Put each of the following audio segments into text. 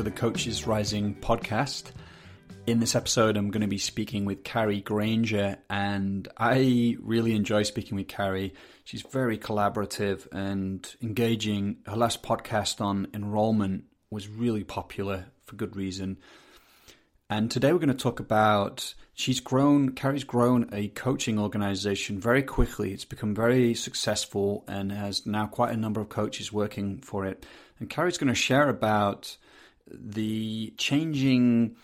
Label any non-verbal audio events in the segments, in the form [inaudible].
to the Coaches Rising podcast. In this episode, I'm going to be speaking with Kari Granger, and I really enjoy speaking with Kari. She's very collaborative and engaging. Her last podcast on enrollment was really popular for good reason. And today we're going to talk about she's grown, Kari's grown a coaching organization very quickly. It's become very successful and has now quite a number of coaches working for it. And Kari's going to share about the changing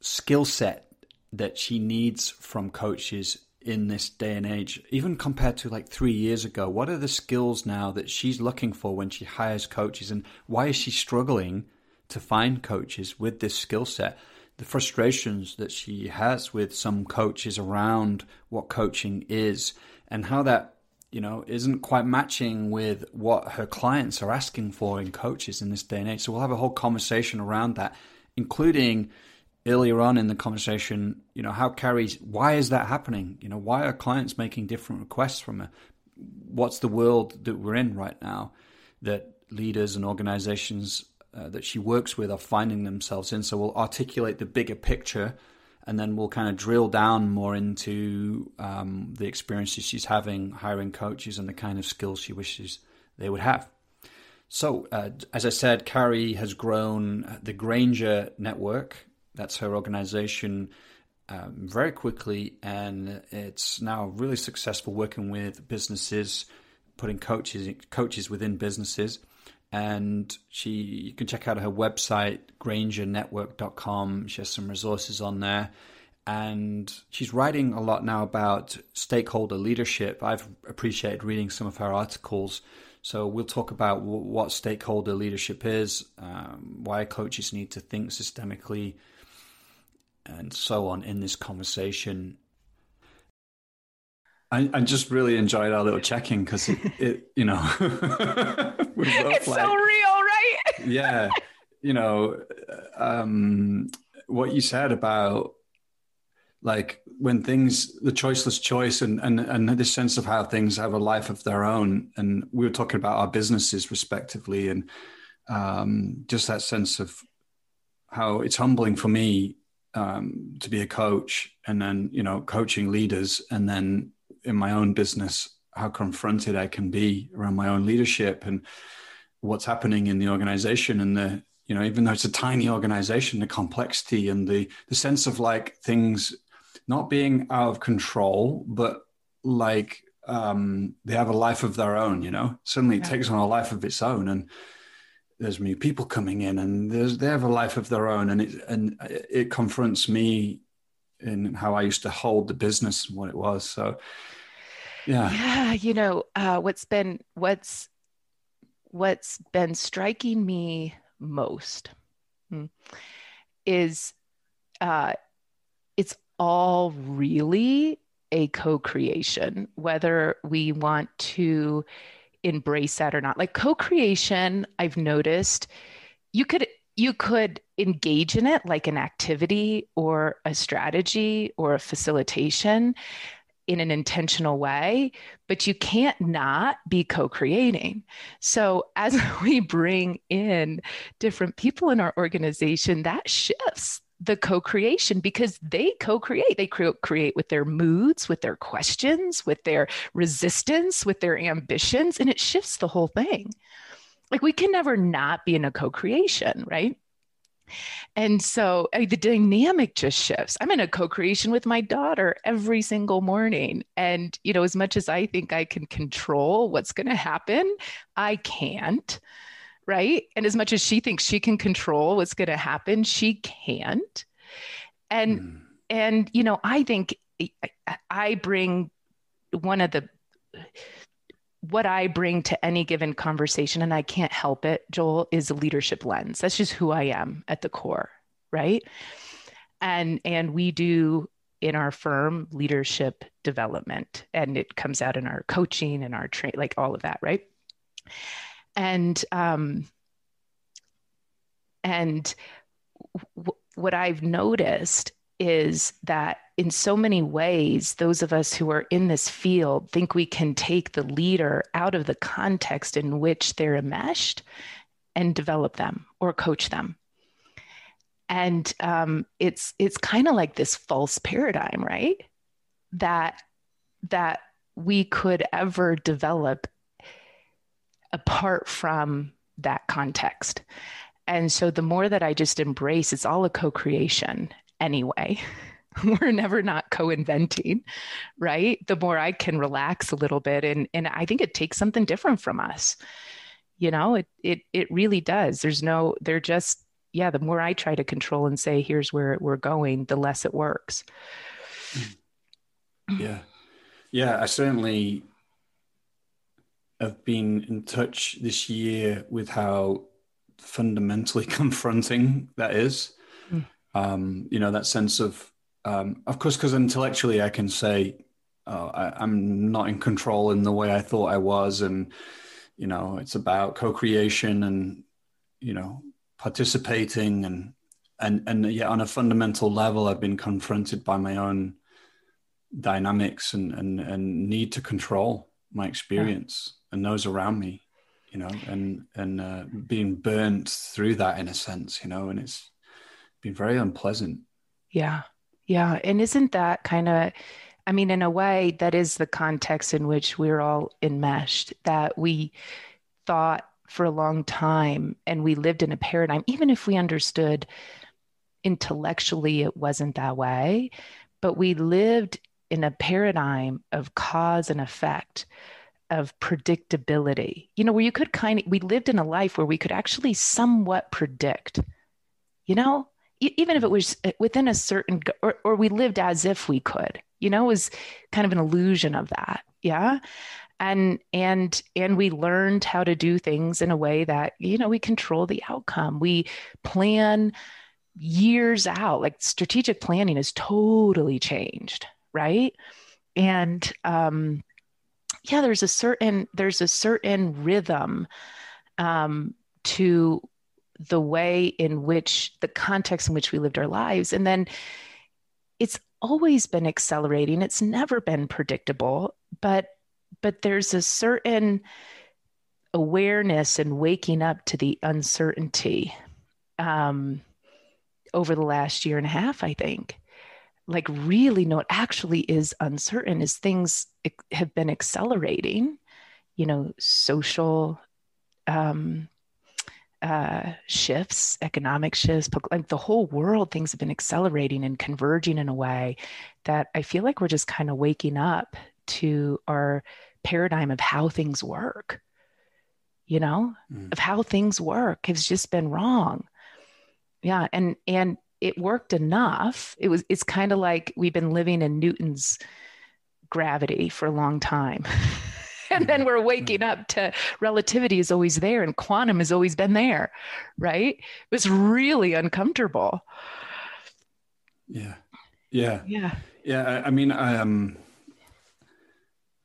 skill set that she needs from coaches in this day and age, even compared to like three years ago. What are the skills now that she's looking for when she hires coaches, and why is she struggling to find coaches with this skill set? The frustrations that she has with some coaches around what coaching is, and how that you know isn't quite matching with what her clients are asking for in coaches in this day and age. So we'll have a whole conversation around that, including earlier on in the conversation, you know, how Kari's, why is that happening? You know, why are clients making different requests from her? What's the world that we're in right now that leaders and organizations uh, that she works with are finding themselves in? So we'll articulate the bigger picture and then we'll kind of drill down more into um, the experiences she's having hiring coaches and the kind of skills she wishes they would have. So, uh, as I said, Kari has grown the Granger Network that's her organization um, very quickly, and it's now really successful working with businesses, putting coaches coaches within businesses. And she, you can check out her website, grangernetwork.com. She has some resources on there. And she's writing a lot now about stakeholder leadership. I've appreciated reading some of her articles. So we'll talk about what stakeholder leadership is, um, why coaches need to think systemically, and so on in this conversation. I, I just really enjoyed our little checking because it, it, you know, [laughs] [laughs] it's like, so real, right? [laughs] yeah, you know, um, what you said about like when things the choiceless choice and and and this sense of how things have a life of their own and we were talking about our businesses respectively and um, just that sense of how it's humbling for me um, to be a coach and then you know coaching leaders and then in my own business how confronted i can be around my own leadership and what's happening in the organization and the you know even though it's a tiny organization the complexity and the the sense of like things not being out of control but like um they have a life of their own you know suddenly it takes on a life of its own and there's new people coming in and there's they have a life of their own and it and it confronts me in how I used to hold the business and what it was. So yeah. Yeah, you know, uh, what's been what's what's been striking me most hmm, is uh, it's all really a co-creation, whether we want to embrace that or not. Like co-creation, I've noticed you could you could engage in it like an activity or a strategy or a facilitation in an intentional way, but you can't not be co creating. So, as [laughs] we bring in different people in our organization, that shifts the co-creation because they co-create. They create with their moods with their questions with their resistance with their ambitions and it shifts the whole thing. Like we can never not be in a co-creation right and so I mean, the dynamic just shifts. I'm in a co creation with my daughter every single morning. And, you know, as much as I think I can control what's going to happen, I can't right? And as much as she thinks she can control what's going to happen, she can't. And mm. and you know, I think I bring one of the what I bring to any given conversation, and I can't help it, Joel, is a leadership lens. That's just who I am at the core, right? And and we do in our firm leadership development, and it comes out in our coaching and our train, like all of that, right? and um, and w- what I've noticed is that in so many ways, those of us who are in this field think we can take the leader out of the context in which they're enmeshed and develop them or coach them. And um, it's it's kind of like this false paradigm right? That that we could ever develop apart from that context. And so the more that i just embrace it's all a co-creation anyway [laughs] [laughs] we're never not co-inventing right? The more i can relax a little bit and and i think it takes something different from us. You know it it it really does. There's no they're just yeah the more i try to control and say here's where we're going the less it works. Yeah. Yeah i certainly have been in touch this year with how fundamentally [laughs] confronting that is. Mm. um, you know that sense of um, of course because intellectually i can say oh, I, i'm not in control in the way i thought i was and you know it's about co-creation and you know participating and and and yeah on a fundamental level i've been confronted by my own dynamics and and, and need to control my experience yeah. and those around me you know and and uh, being burnt through that in a sense you know and it's been very unpleasant yeah yeah and isn't that kind of I mean, in a way, that is the context in which we're all enmeshed, that we thought for a long time and we lived in a paradigm, even if we understood intellectually it wasn't that way, but we lived in a paradigm of cause and effect of predictability. You know where you could kind of we lived in a life where we could actually somewhat predict you know even if it was uh, within a certain or, or we lived as if we could you know, it was kind of an illusion of that. Yeah. And and and we learned how to do things in a way that, you know, we control the outcome. We plan years out. Like strategic planning has totally changed, right? And um yeah, there's a certain there's a certain rhythm um to the way in which the context in which we lived our lives and then it's always been accelerating. It's never been predictable, but but there's a certain awareness and waking up to the uncertainty um, over the last year and a half, I think. Like, really, no, it actually is uncertain as things have been accelerating, you know, social um, uh, shifts, economic shifts, like the whole world, things have been accelerating and converging in a way that I feel like we're just kind of waking up to our paradigm of how things work, you know, mm. of how things work has just been wrong. Yeah. And, and, it worked enough. It was, it's kind of like we've been living in Newton's gravity for a long time. [laughs] [laughs] and then we're waking up to relativity is always there and quantum has always been there right? It was really uncomfortable. Yeah. Yeah. Yeah. Yeah i, I mean i um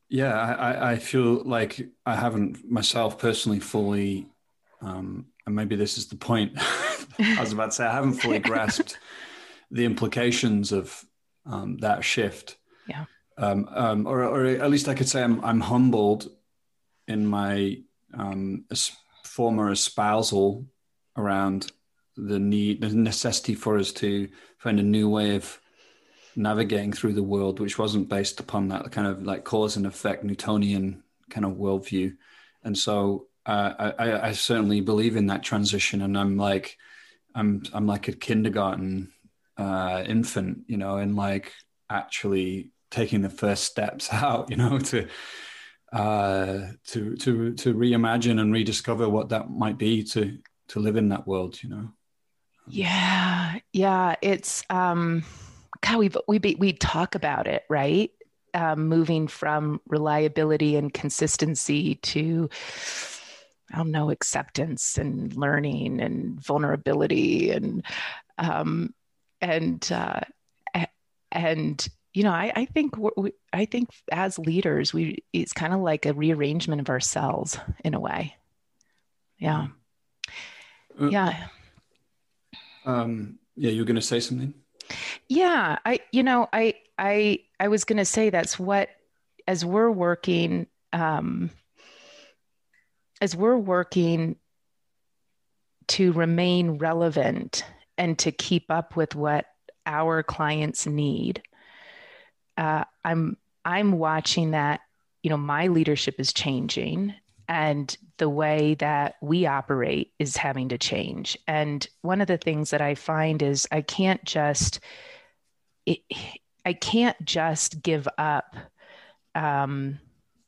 yeah I, I feel like i haven't myself personally fully um and maybe this is the point [laughs] i was about to say i haven't fully [laughs] grasped the implications of um, that shift. Yeah um, um, or, or at least I could say I'm, I'm humbled in my um, former espousal around the need, the necessity for us to find a new way of navigating through the world, which wasn't based upon that kind of like cause and effect Newtonian kind of worldview. And so uh, I, I certainly believe in that transition, and I'm like, I'm I'm like a kindergarten uh, infant, you know, and like actually taking the first steps [laughs] out, you know, to uh, to to to reimagine and rediscover what that might be to to live in that world, you know. Yeah, yeah, it's um, God, we we we talk about it, right? Um, moving from reliability and consistency to I don't know acceptance and learning and vulnerability and um, and uh, and you know, I, I think we, I think as leaders, we it's kind of like a rearrangement of ourselves in a way. Yeah, uh, yeah. Um, yeah, you're going to say something. Yeah, I you know I I I was going to say that's what as we're working um, as we're working to remain relevant and to keep up with what our clients need. Uh, I'm I'm watching that. You know, my leadership is changing, and the way that we operate is having to change. And one of the things that I find is I can't just it, I can't just give up um,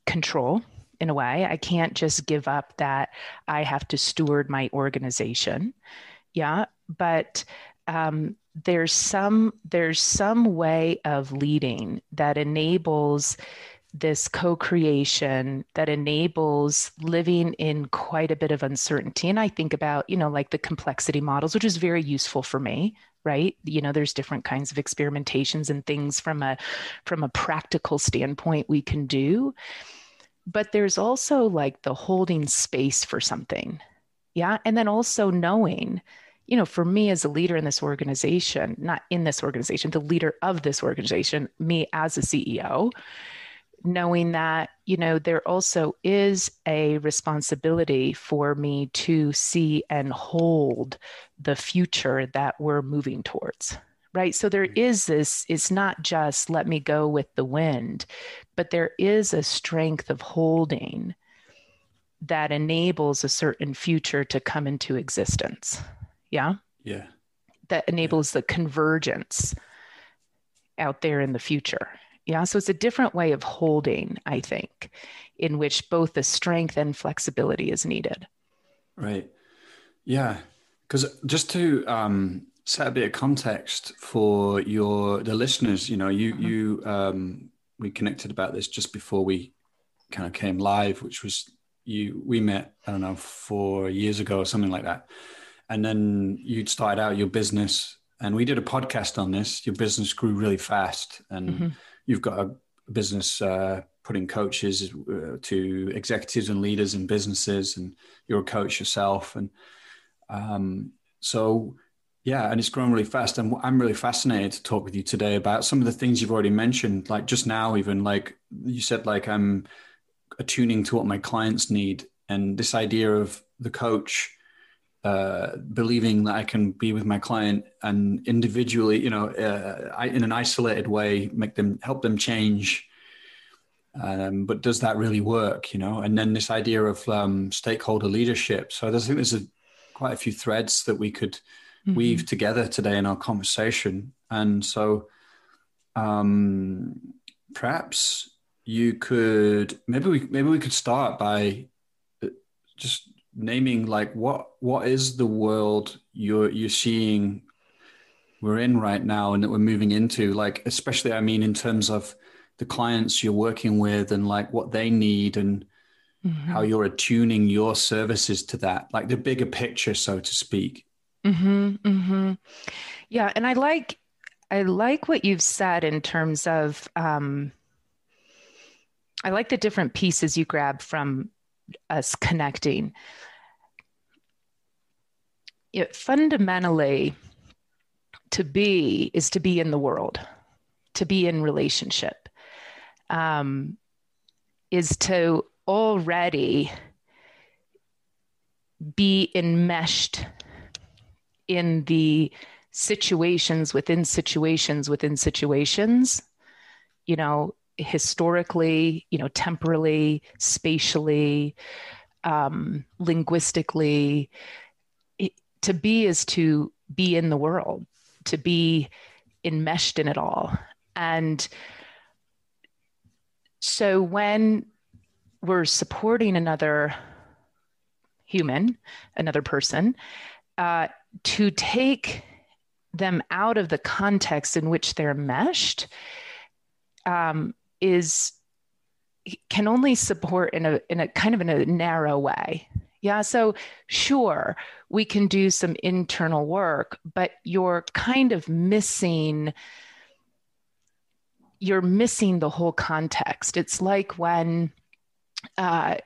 control in a way. I can't just give up that I have to steward my organization. Yeah, but um, there's some there's some way of leading that enables this co-creation that enables living in quite a bit of uncertainty. And i think about you know like the complexity models which is very useful for me right? You know there's different kinds of experimentations and things from a from a practical standpoint we can do. But there's also like the holding space for something. Yeah. And then also knowing you know for me as a leader in this organization not in this organization the leader of this organization me as a ceo knowing that you know there also is a responsibility for me to see and hold the future that we're moving towards right so there mm-hmm. this it's not just let me go with the wind but there is a strength of holding that enables a certain future to come into existence yeah yeah that enables yeah. the convergence out there in the future yeah. So it's a different way of holding, I think, in which both the strength and flexibility is needed. Right. Yeah. Because just to um, set a bit of context for your the listeners, you know, you mm-hmm. you um, we connected about this just before we kind of came live, which was you we met I don't know four years ago or something like that, and then you'd started out your business, and we did a podcast on this. Your business grew really fast, and mm-hmm. you've got a business uh, putting coaches uh, to executives and leaders in businesses, and you're a coach yourself, and um, so yeah, and it's grown really fast. And I'm really fascinated to talk with you today about some of the things you've already mentioned, like just now, even like you said, like I'm attuning to what my clients need, and this idea of the coach uh, believing that I can be with my client and individually, you know, uh, I, in an isolated way, make them help them change. Um, but does that really work? You know, and then this idea of um, stakeholder leadership. So I think there's a, quite a few threads that we could mm-hmm. weave together today in our conversation. And so, um, perhaps you could maybe we maybe we could start by uh, just naming like what what is the world you're you're seeing we're in right now and that we're moving into like especially i mean in terms of the clients you're working with and like what they need and mm-hmm. how you're attuning your services to that like the bigger picture so to speak mm-hmm, mm-hmm. yeah and i like i like what you've said in terms of um i like the different pieces you grab from us connecting. It fundamentally, to be is to be in the world, to be in relationship, um, is to already be enmeshed in the situations within situations within situations you know historically, you know, temporally, spatially, um, linguistically. To be is to be in the world, to be enmeshed in it all. And so when we're supporting another human, another person, uh, to take them out of the context in which they're meshed um, is can only support in a in a kind of in a narrow way. Yeah, so sure, we can do some internal work, but you're kind of missing you're missing the whole context. It's like when uh,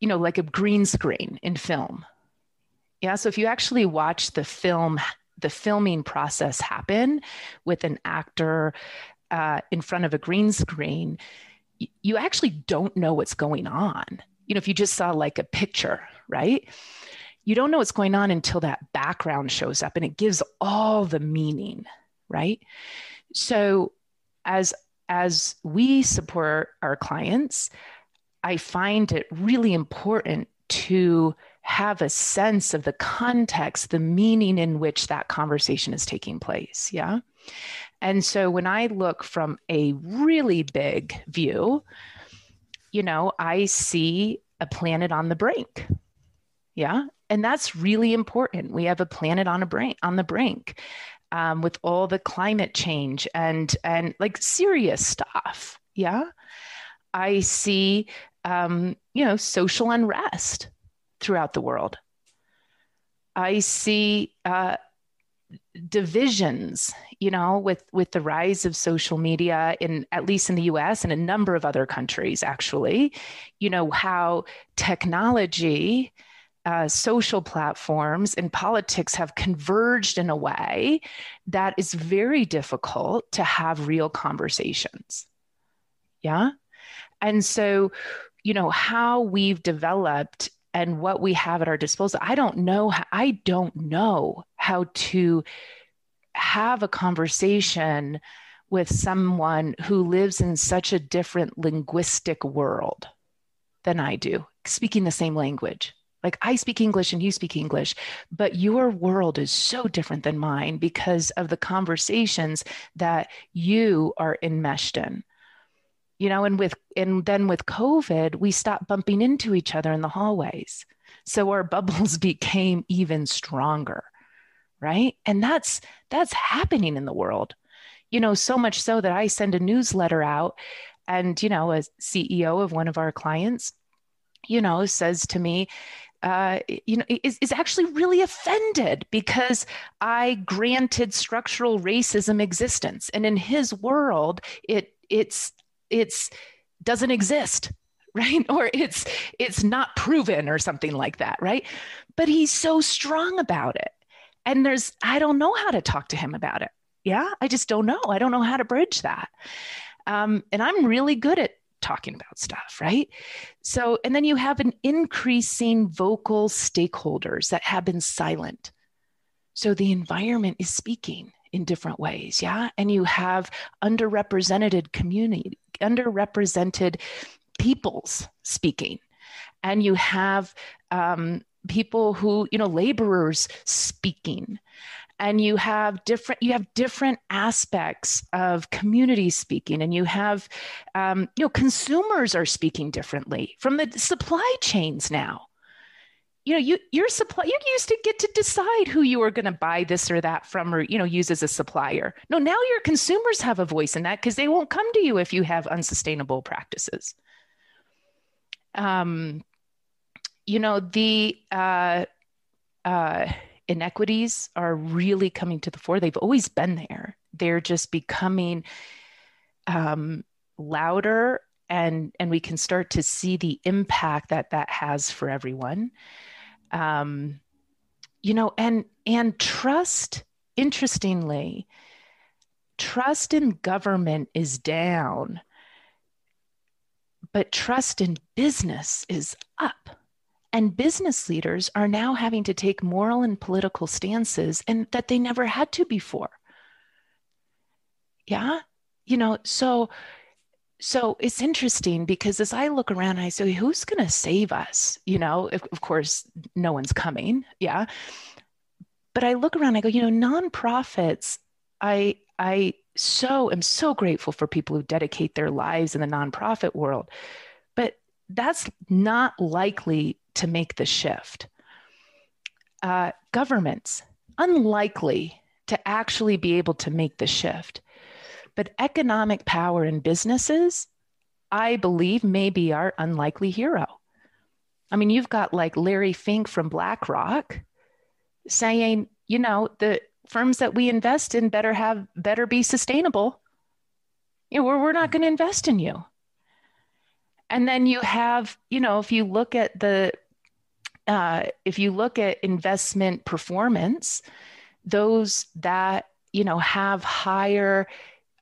you know, like a green screen in film. Yeah, so if you actually watch the film the filming process happen with an actor uh, in front of a green screen, you actually don't know what's going on. You know, if you just saw like a picture, right? you don't know what's going on until that background shows up and it gives all the meaning, right? So as as we support our clients, I find it really important to have a sense of the context, the meaning in which that conversation is taking place. Yeah. And so when I look from a really big view, you know, I see a planet on the brink. Yeah. And that's really important. We have a planet on a brink on the brink. Um, with all the climate change and and like serious stuff yeah i see um, you know social unrest throughout the world i see uh, divisions you know with with the rise of social media in at least in the US and a number of other countries actually you know how technology uh, social platforms and politics have converged in a way that is very difficult to have real conversations. Yeah? And so you know how we've developed and what we have at our disposal. I don't know i don't know how to have a conversation with someone who lives in such a different linguistic world than i do speaking the same language. Like I speak English and you speak English, but your world is so different than mine because of the conversations that you are enmeshed in you know and with and then with covid we stopped bumping into each other in the hallways. So our [laughs] bubbles became even stronger right? And that's that's happening in the world. You know so much so that i send a newsletter out and you know a ceo of one of our clients you know says to me uh, you know, is, is actually really offended because I granted structural racism existence, and in his world, it it's it's doesn't exist [laughs] right? Or it's it's not proven or something like that right? But he's so strong about it. And there's i don't know how to talk to him about it. Yeah i just don't know. I don't know how to bridge that. Um, and i'm really good at talking about stuff right? So and then you have an increasing vocal stakeholders that have been silent. So the environment is speaking in different ways yeah? And you have underrepresented community underrepresented peoples speaking. And you have um, people who you know laborers speaking. And you have different you have different aspects of community speaking. And you have um, you know consumers are speaking differently from the supply chains now you know you your supply you used to get to decide who you were going to buy this or that from or you know use as a supplier. No now your consumers have a voice in that because they won't come to you if you have unsustainable practices. Um you know the uh uh inequities are really coming to the fore. They've always been there. They're just becoming um louder and and we can start to see the impact that that has for everyone um, you know and and trust interestingly trust in government is down but trust in business is up. And business leaders are now having to take moral and political stances and that they never had to before. Yeah? You know so so it's interesting because as I look around, I say, who's going to save us? You know, if, of course, no one's coming. Yeah. But I look around, I go, you know, nonprofits, I, I so am so grateful for people who dedicate their lives in the nonprofit world. But that's not likely to make the shift. Uh, governments, unlikely to actually be able to make the shift. But economic power in businesses, I believe, may be our unlikely hero. I mean, you've got like Larry Fink from BlackRock saying, you know, the firms that we invest in better have better be sustainable. You know, we're, we're not going to invest in you. And then you have, you know, if you look at the uh, if you look at investment performance, those that you know have higher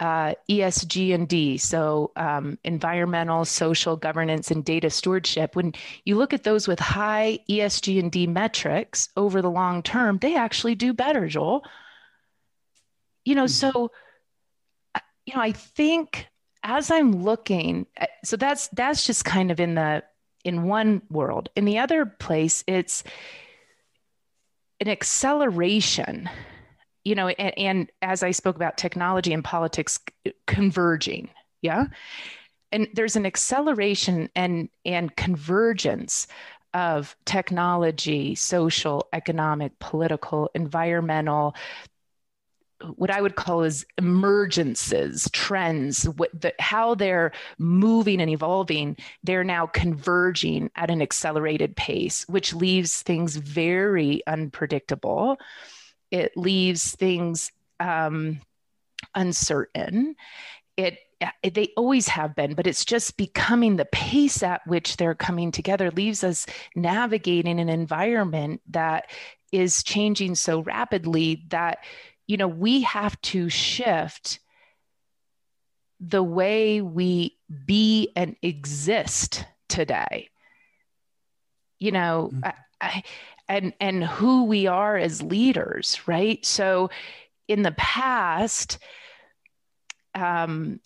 uh, ESG and D, so um, environmental, social governance, and data stewardship. When you look at those with high ESG and D metrics over the long term, they actually do better, Joel. You know, mm-hmm. so uh, you know, I think as I'm looking, uh, so that's that's just kind of in the in one world. In the other place, it's an acceleration you know, and, and as I spoke about technology and politics converging, yeah, and there's an acceleration and and convergence of technology, social, economic, political, environmental, what I would call as emergences, trends, what the, how they're moving and evolving, they're now converging at an accelerated pace, which leaves things very unpredictable it leaves things um, uncertain. It, it they always have been, but it's just becoming the pace at which they're coming together leaves us navigating an environment that is changing so rapidly that you know we have to shift the way we be and exist today you know mm-hmm. I, I, and and who we are as leaders right? So in the past um,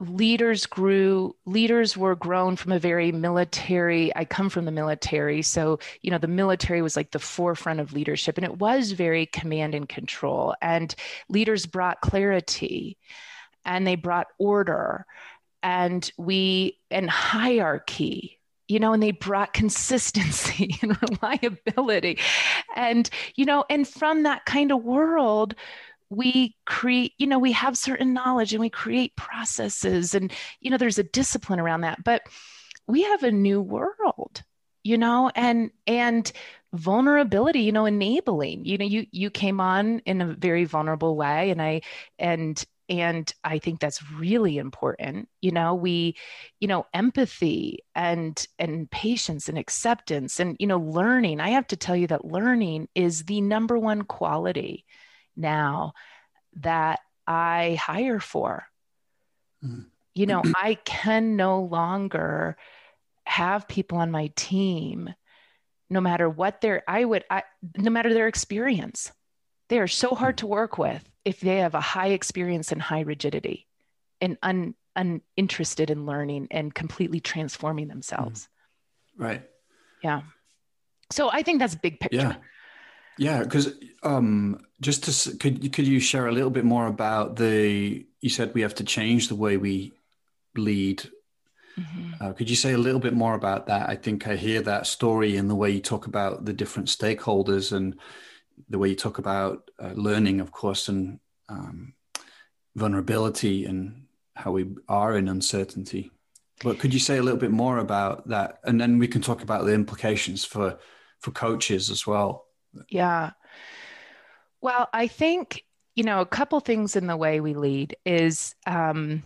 leaders grew leaders were grown from a very military i come from the military so you know the military was like the forefront of leadership and it was very command and control and leaders brought clarity and they brought order and we and hierarchy you know, and they brought consistency [laughs] and reliability. And, you know, and from that kind of world, we create, you know, we have certain knowledge and we create processes and, you know, there's a discipline around that. But we have a new world, you know, and, and, vulnerability you know enabling you know you you came on in a very vulnerable way and i and and i think that's really important you know we you know empathy and and patience and acceptance and you know learning. I have to tell you that learning is the number one quality now that i hire for. Mm-hmm. you know i can no longer have people on my team no matter what their i would I, no matter their experience they are so hard to work with if they have a high experience and high rigidity and un, uninterested in learning and completely transforming themselves. Mm. Right. Yeah. So I think that's big picture. Yeah. Yeah, because um, just to could could you share a little bit more about the? You said we have to change the way we lead. Mm-hmm. Uh, could you say a little bit more about that? I think I hear that story in the way you talk about the different stakeholders and the way you talk about uh, learning, of course, and um, vulnerability and how we are in uncertainty. But could you say a little bit more about that, and then we can talk about the implications for for coaches as well? Yeah. Well, I think you know a couple things in the way we lead is um,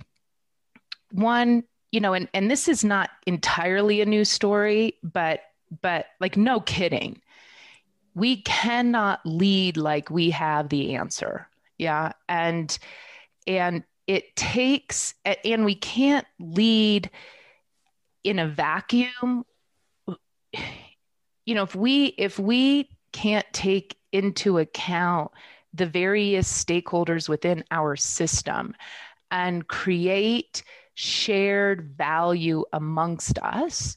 one, you know, and and this is not entirely a new story, but but like no kidding we cannot lead like we have the answer. Yeah. And and it takes and we can't lead in a vacuum. [sighs] You know if we if we can't take into account the various stakeholders within our system and create shared value amongst us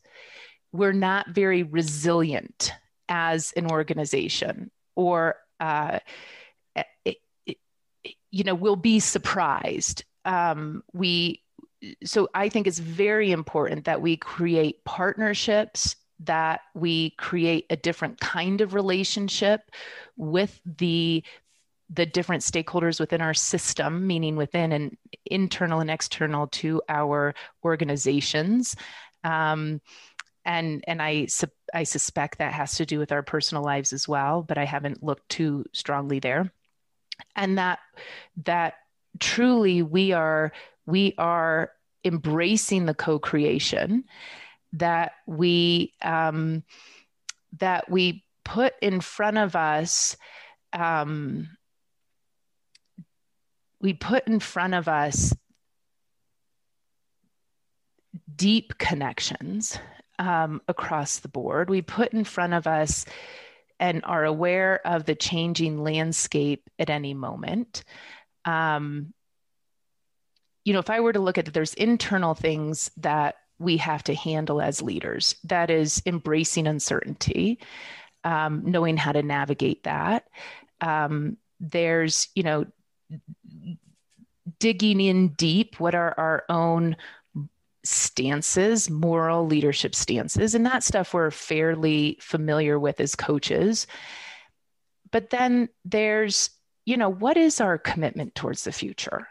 we're not very resilient as an organization or uh, it, it, you know we'll be surprised. Um, we so i think it's very important that we create partnerships that we create a different kind of relationship with the the different stakeholders within our system meaning within and internal and external to our organizations. Um, and and I su- I suspect that has to do with our personal lives as well, but I haven't looked too strongly there. And that that truly we are we are embracing the co-creation that we um, that we put in front of us um, we put in front of us deep connections um, across the board. We put in front of us and are aware of the changing landscape at any moment. Um, you know, if I were to look at it, there's internal things that we have to handle as leaders. That is embracing uncertainty, um, knowing how to navigate that. Um, there's, you know, digging in deep. What are our own stances, moral leadership stances, and that stuff we're fairly familiar with as coaches. But then there's, you know, what is our commitment towards the future?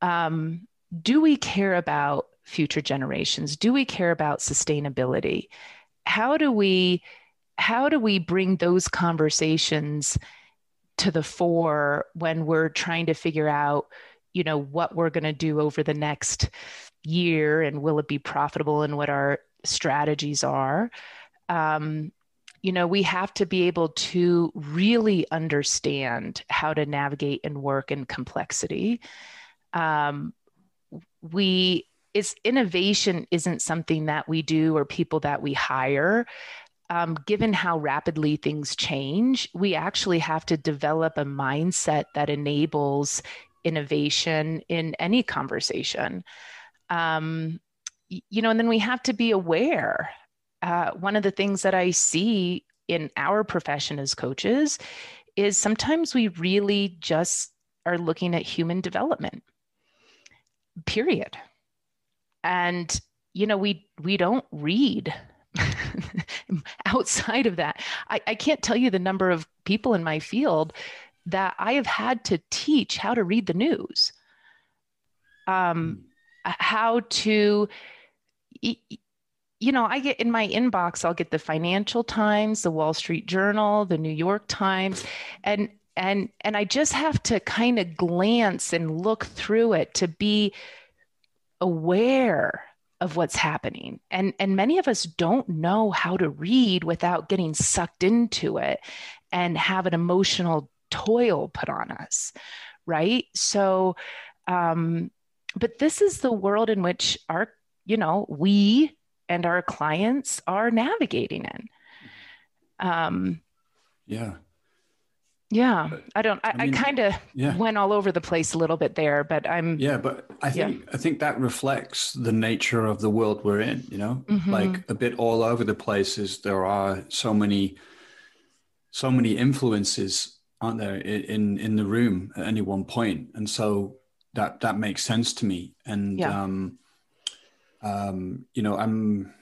Um, do we care about future generations? Do we care about sustainability? How do we how do we bring those conversations to the fore when we're trying to figure out, you know, what we're going to do over the next year and will it be profitable and what our strategies are? Um, you know, we have to be able to really understand how to navigate and work in complexity. Um, we it's innovation isn't something that we do or people that we hire. Um, given how rapidly things change, we actually have to develop a mindset that enables innovation in any conversation. Um, you know, and then we have to be aware. Uh, one of the things that I see in our profession as coaches is sometimes we really just are looking at human development, period and you know we we don't read [laughs] outside of that I, I can't tell you the number of people in my field that i have had to teach how to read the news um, hmm. how to you know i get in my inbox i'll get the financial times the wall street journal the new york times and and and i just have to kind of glance and look through it to be aware of what's happening and and many of us don't know how to read without getting sucked into it and have an emotional toil put on us right so um but this is the world in which our you know we and our clients are navigating in um yeah yeah, I don't. I, I, mean, I kind of yeah. went all over the place a little bit there, but I'm. Yeah, but I think yeah. I think that reflects the nature of the world we're in. You know, mm-hmm. like a bit all over the places. There are so many, so many influences, aren't there, in in the room at any one point, and so that that makes sense to me. And yeah. um, um, you know, I'm.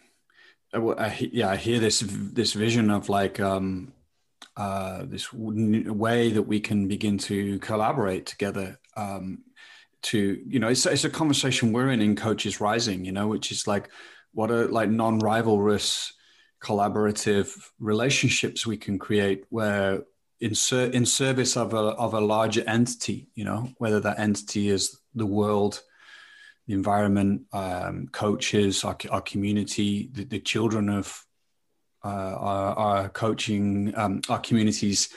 I, yeah, I hear this this vision of like um, uh, this way that we can begin to collaborate together um, to you know it's, it's a conversation we're in in coaches rising you know which is like what are like non-rivalrous collaborative relationships we can create where in, ser- in service of a, of a larger entity you know whether that entity is the world the environment um, coaches our, our community the, the children of uh, our, our, coaching um, our community's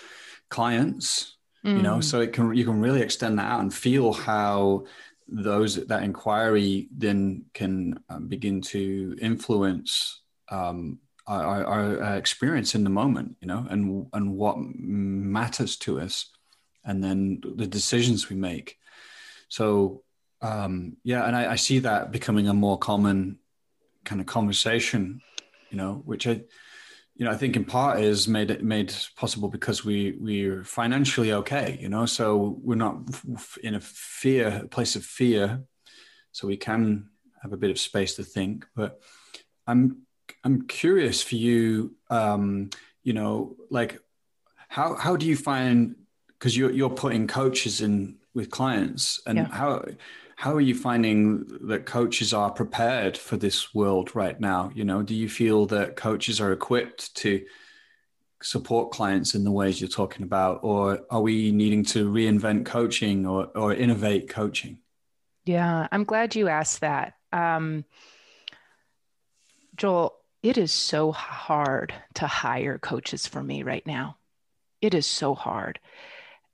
clients mm. you know mm. so it can you can really extend that out and feel how those that inquiry then can um, begin to influence um, our, our, experience in the moment you know and and what matters to us and then the decisions we make so um, yeah and I, I see that becoming a more common kind of conversation you know which i you know, I think in part is made made possible because we we're financially okay, you know, so we're not in a fear a place of fear, so we can have a bit of space to think. But I'm I'm curious for you, um, you know, like how how do you find because you're you're putting coaches in with clients and yeah. how how are you finding that coaches are prepared for this world right now? You know, do you feel that coaches are equipped to support clients in the ways you're talking about, or are we needing to reinvent coaching or, or innovate coaching? Yeah, I'm glad you asked that. Um, Joel, it is so hard to hire coaches for me right now. It is so hard.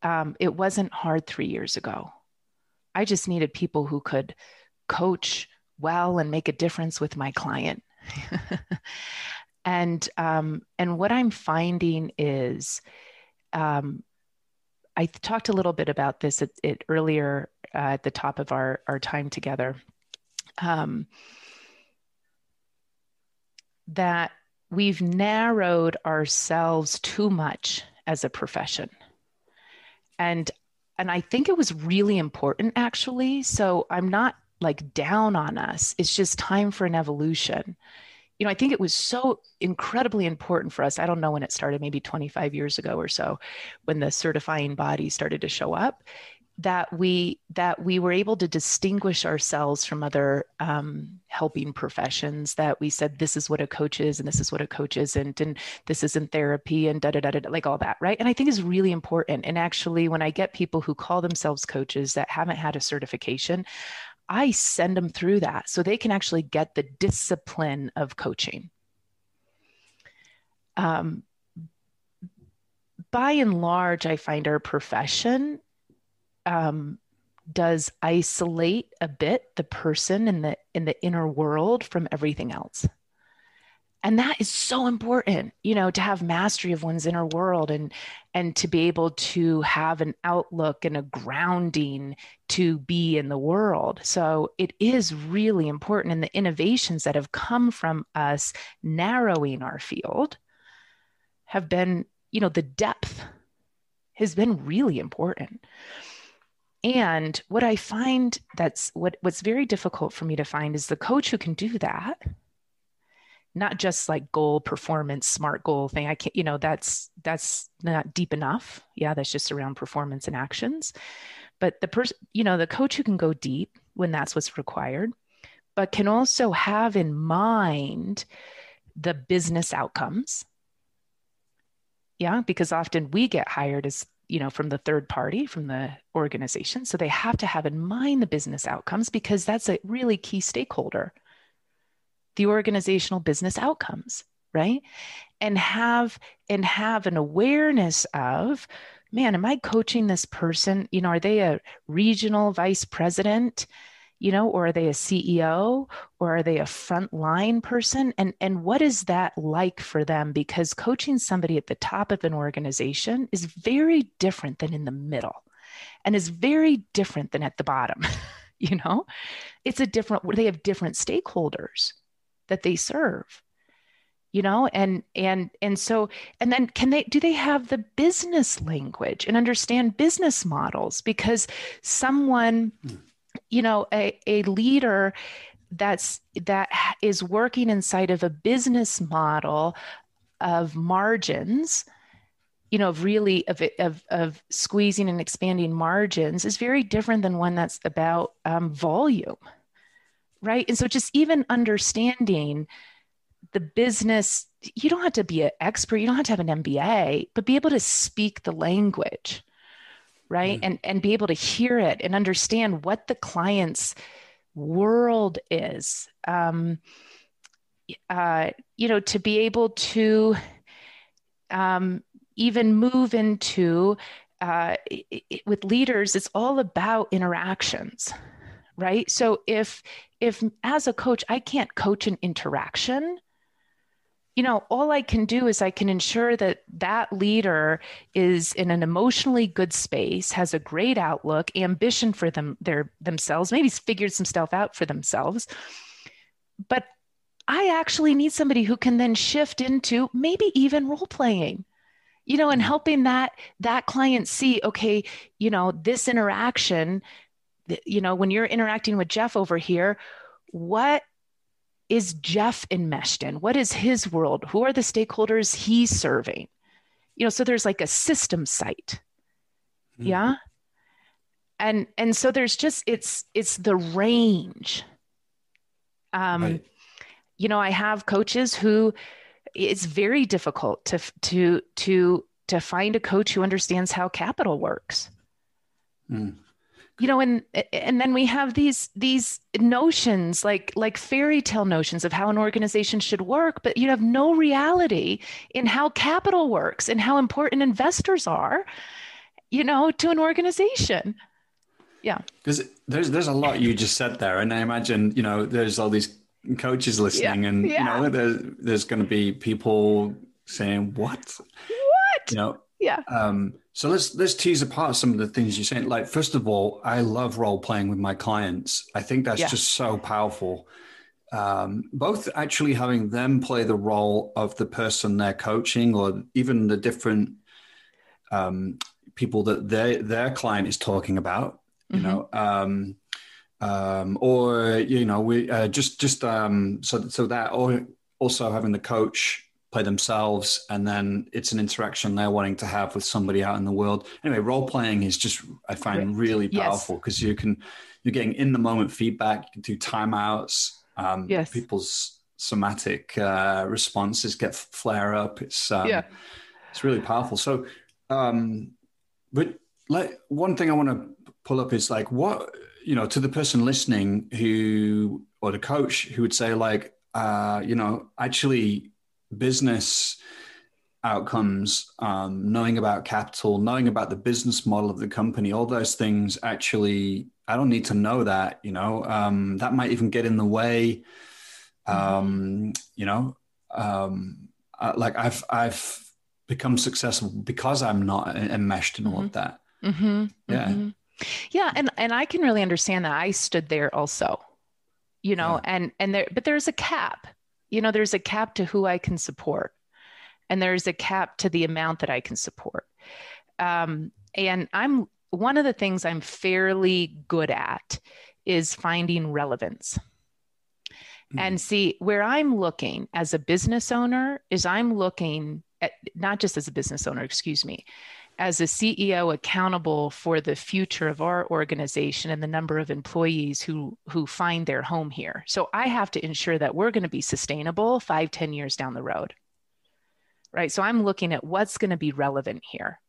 Um, it wasn't hard three years ago I just needed people who could coach well and make a difference with my client. [laughs] and um, and what I'm finding is, um, I talked a little bit about this at, at earlier uh, at the top of our our time together. Um, that we've narrowed ourselves too much as a profession, and and I think it was really important actually. So I'm not like down on us. It's just time for an evolution. You know, I think it was so incredibly important for us. I don't know when it started, maybe 25 years ago or so, when the certifying body started to show up that we that we were able to distinguish ourselves from other um, helping professions that we said this is what a coach is and this is what a coach isn't and this isn't therapy and da da da da like all that right? And i think is really important. And actually when i get people who call themselves coaches that haven't had a certification i send them through that so they can actually get the discipline of coaching. Um, by and large, I find our profession um, does isolate a bit the person in the in the inner world from everything else. And that is so important you know to have mastery of one's inner world and and to be able to have an outlook and a grounding to be in the world. So it is really important and the innovations that have come from us narrowing our field have been you know the depth has been really important and what I find that's what what's very difficult for me to find is the coach who can do that. Not just like goal performance, smart goal thing. I can't, you know, that's that's not deep enough. Yeah, that's just around performance and actions. But the person, you know, the coach who can go deep when that's what's required, but can also have in mind the business outcomes yeah because often we get hired as you know from the third party from the organization. So they have to have in mind the business outcomes because that's a really key stakeholder. The organizational business outcomes right? And have and have an awareness of man am i coaching this person? You know are they a regional vice president you know or are they a ceo or are they a frontline person? And and what is that like for them? Because coaching somebody at the top of an organization is very different than in the middle and is very different than at the bottom [laughs] you know? It's a different they have different stakeholders that they serve you know? And and and so and then can they do they have the business language and understand business models? Because someone mm you know a, a leader that's that is working inside of a business model of margins you know of really of, of, of squeezing and expanding margins is very different than one that's about um, volume right? And so just even understanding the business you don't have to be an expert you don't have to have an mba but be able to speak the language right? Mm-hmm. and and be able to hear it and understand what the client's world is. Um, uh, you know to be able to um, even move into uh, it, with leaders it's all about interactions right? So if if as a coach i can't coach an interaction you know, all I can do is I can ensure that that leader is in an emotionally good space, has a great outlook, ambition for them their themselves, maybe figured some stuff out for themselves. But I actually need somebody who can then shift into maybe even role playing you know and mm-hmm. helping that that client see okay you know this interaction you know when you're interacting with jeff over here what is Jeff enmeshed in? What is his world? Who are the stakeholders he's serving? You know, so there's like a system site. Mm-hmm. Yeah. And and so there's just it's it's the range. Um right. you know, I have coaches who it's very difficult to to to to find a coach who understands how capital works. Mm you know and and then we have these these notions like like fairy tale notions of how an organization should work but you have no reality in how capital works and how important investors are you know to an organization yeah because there's there's a lot you just said there, and I imagine you know there's all these coaches listening, Yeah, and yeah. you know there's there's going to be people saying what What? you know. Yeah. Um, so let's let's tease apart some of the things you're saying. Like first of all, I love role playing with my clients. I think that's Yeah. just so powerful. Um, both actually having them play the role of the person they're coaching, or even the different um, people that their their client is talking about. You Mhm. know, um, um, or you know, we uh, just just um, so so that, or also having the coach play themselves, and then it's an interaction they're wanting to have with somebody out in the world. Anyway, role playing is just I find really powerful because you can you're getting in the moment feedback. You can do timeouts. Um, Yes. people's somatic uh, responses get flare up. It's um, Yeah. it's really powerful. So, um, but like one thing I want to pull up is like what you know to the person listening who or the coach who would say like uh, you know actually business outcomes um, knowing about capital knowing about the business model of the company all those things actually i don't need to know that you know um, that might even get in the way um, you know um, uh, like i've i've become successful because i'm not enmeshed in all of that Mm-hmm. Yeah. mhm. Yeah. And and I can really understand that. I stood there also, you know, Yeah. and and there but there's a cap. You know, there's a cap to who I can support. And there's a cap to the amount that I can support. Um, and I'm one of the things I'm fairly good at is finding relevance. And see, where I'm looking as a business owner is I'm looking at not just as a business owner, excuse me, as a CEO accountable for the future of our organization and the number of employees who who find their home here. So I have to ensure that we're going to be sustainable five, ten years down the road. Right. So I'm looking at what's going to be relevant here.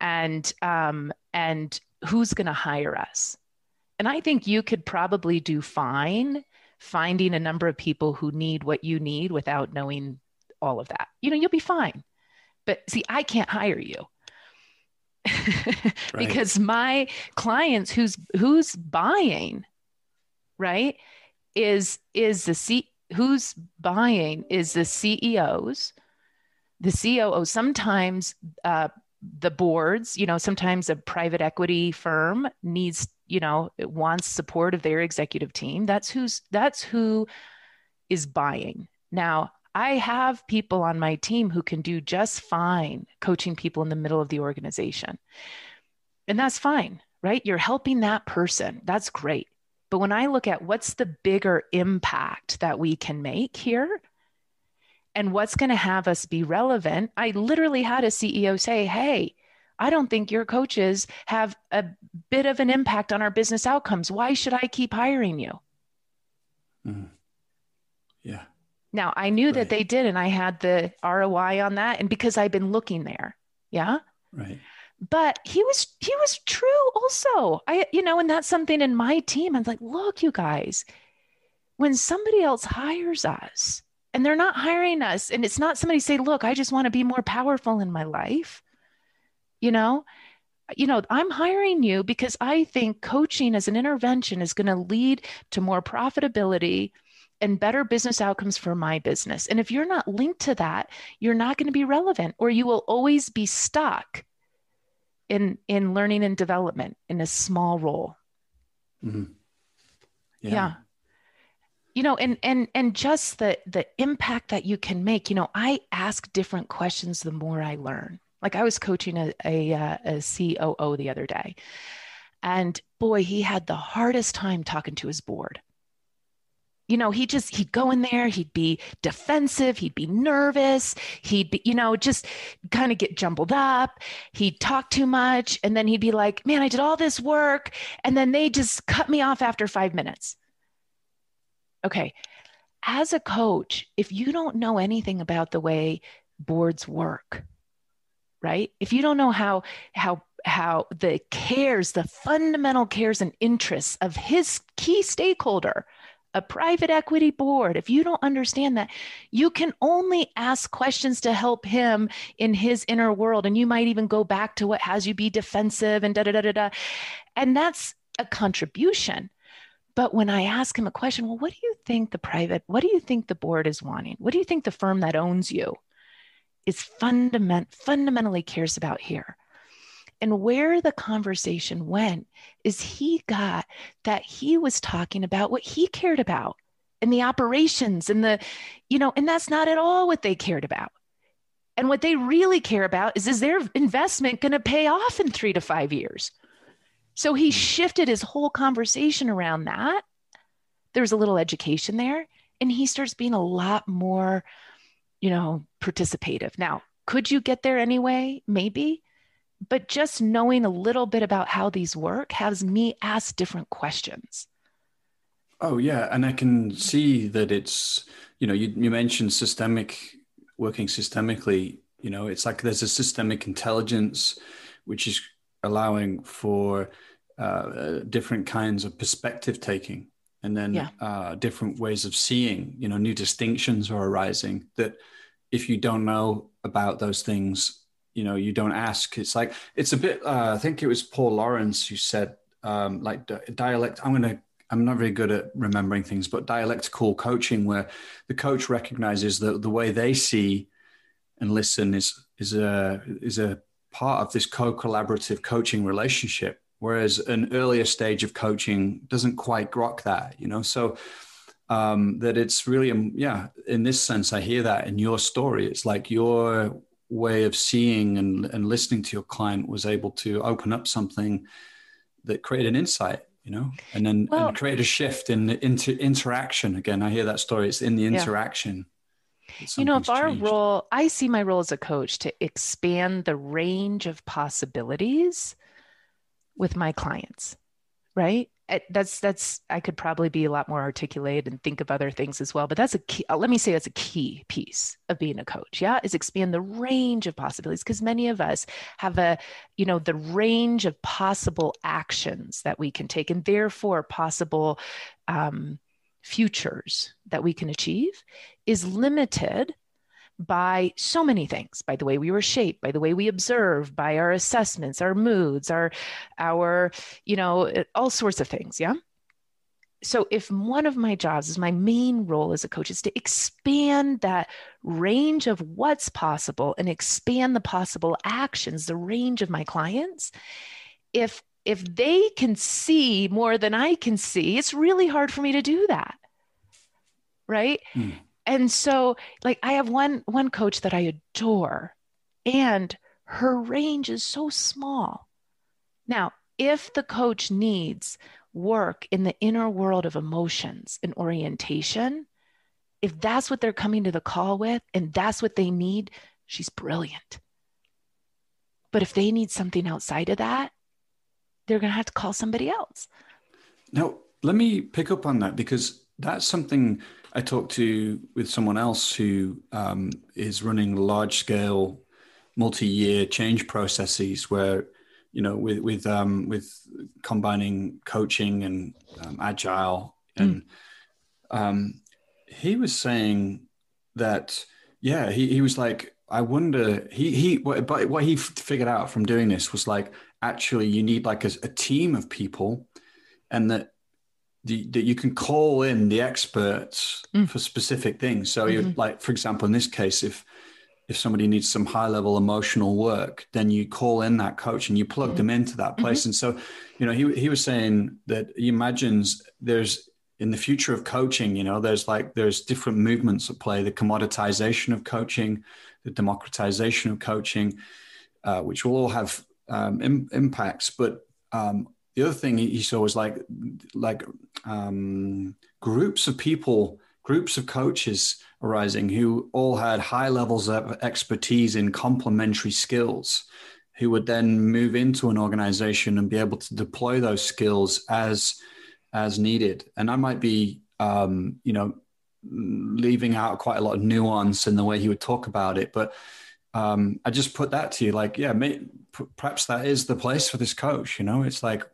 And um, and who's going to hire us. And I think you could probably do fine finding a number of people who need what you need without knowing all of that. You know, you'll be fine. But see, I can't hire you. [laughs] Right. because my clients who's who's buying right is is the C who's buying is the CEOs the COO sometimes uh, the boards you know sometimes a private equity firm needs you know it wants support of their executive team. That's who's that's who is buying. Now I have people on my team who can do just fine coaching people in the middle of the organization. And that's fine, right? You're helping that person. That's great. But when I look at what's the bigger impact that we can make here and what's going to have us be relevant, I literally had a CEO say, Hey, I don't think your coaches have a bit of an impact on our business outcomes. Why should I keep hiring you? Mhm. Yeah. Now I knew Right. that they did, and I had the ROI on that, and because I've been looking there, yeah. Right. But he was he was true also. I you know, and that's something in my team. I'm like, look, you guys, when somebody else hires us, and they're not hiring us, and it's not somebody say, look, I just want to be more powerful in my life, you know. You know, I'm hiring you because I think coaching as an intervention is going to lead to more profitability and better business outcomes for my business. And if you're not linked to that, you're not going to be relevant or you will always be stuck in in learning and development in a small role. Mhm. Yeah. You know, and and and just the the impact that you can make. You know, I ask different questions the more I learn. Like I was coaching a a, uh, a COO the other day, and boy, he had the hardest time talking to his board. You know, he just he'd go in there, he'd be defensive, he'd be nervous, he'd be, you know, just kind of get jumbled up. He'd talk too much, and then he'd be like, "Man, I did all this work, and then they just cut me off after five minutes." Okay, as a coach, if you don't know anything about the way boards work, right? If you don't know how how how the cares, the fundamental cares and interests of his key stakeholder, a private equity board, if you don't understand that, you can only ask questions to help him in his inner world. And you might even go back to what has you be defensive and da da da da da. And that's a contribution. But when I ask him a question, well, what do you think the private, what do you think the board is wanting? What do you think the firm that owns you is fundament, fundamentally cares about here? And where the conversation went is he got that he was talking about what he cared about and the operations and the, you know, and that's not at all what they cared about. And what they really care about is is their investment going to pay off in three to five years? So he hmm. shifted his whole conversation around that. There's a little education there, and he starts being a lot more, you know, participative. Now, could you get there anyway? Maybe. But just knowing a little bit about how these work has me ask different questions. Oh, yeah. And I can see that it's, you know, you, you mentioned systemic, working systemically. You know, it's like there's a systemic intelligence which is allowing for uh, different kinds of perspective taking and then yeah. uh, different ways of seeing you know new distinctions are arising that if you don't know about those things you know you don't ask. It's like it's a bit uh, i think it was paul lawrence who said um, like dialect i'm gonna i'm not very good at remembering things but dialectical coaching where the coach recognizes that the way they see and listen is is a is a part of this co-collaborative coaching relationship whereas an earlier stage of coaching doesn't quite grok that you know? So um, that it's really um, yeah in this sense i hear that in your story. It's like your way of seeing and, and listening to your client was able to open up something that created an insight you know and then well, and create a shift in the inter- interaction. Again i hear that story. It's in the interaction yeah you know if our changed. role i see my role as a coach to expand the range of possibilities with my clients right that's that's i could probably be a lot more articulate and think of other things as well but that's a key uh, let me say that's a key piece of being a coach yeah is expand the range of possibilities because many of us have a you know the range of possible actions that we can take and therefore possible um, futures that we can achieve is limited by so many things by the way we were shaped by the way we observe by our assessments our moods our our you know all sorts of things yeah so if one of my jobs is my main role as a coach is to expand that range of what's possible and expand the possible actions the range of my clients if if they can see more than I can see, it's really hard for me to do that. Right. Mm. And so like I have one one coach that I adore and her range is so small. Now, if the coach needs work in the inner world of emotions and orientation, if that's what they're coming to the call with and that's what they need, she's brilliant. But if they need something outside of that, they're going to have to call somebody else. Now, let me pick up on that because that's something I talked to with someone else who um, is running large scale, multi year change processes where, you know, with with um, with combining coaching and um, agile, and mm. um, he was saying that, yeah, he, he was like, I wonder, he he, but what he figured out from doing this was like actually you need like a, a team of people and that the, that you can call in the experts mm. for specific things so mm-hmm. you like for example in this case if if somebody needs some high level emotional work then you call in that coach and you plug mm-hmm. them into that place mm-hmm. and so you know he, he was saying that he imagines there's in the future of coaching you know there's like there's different movements at play the commoditization of coaching the democratization of coaching uh, which will all have um, Im- impacts. But um, the other thing he saw was like like um, groups of people, groups of coaches arising who all had high levels of expertise in complementary skills, who would then move into an organization and be able to deploy those skills as as needed. And I might be, um, you know, leaving out quite a lot of nuance in the way he would talk about it, but um, I just put that to you, like, yeah, may, perhaps that is the place for this coach. You know, it's like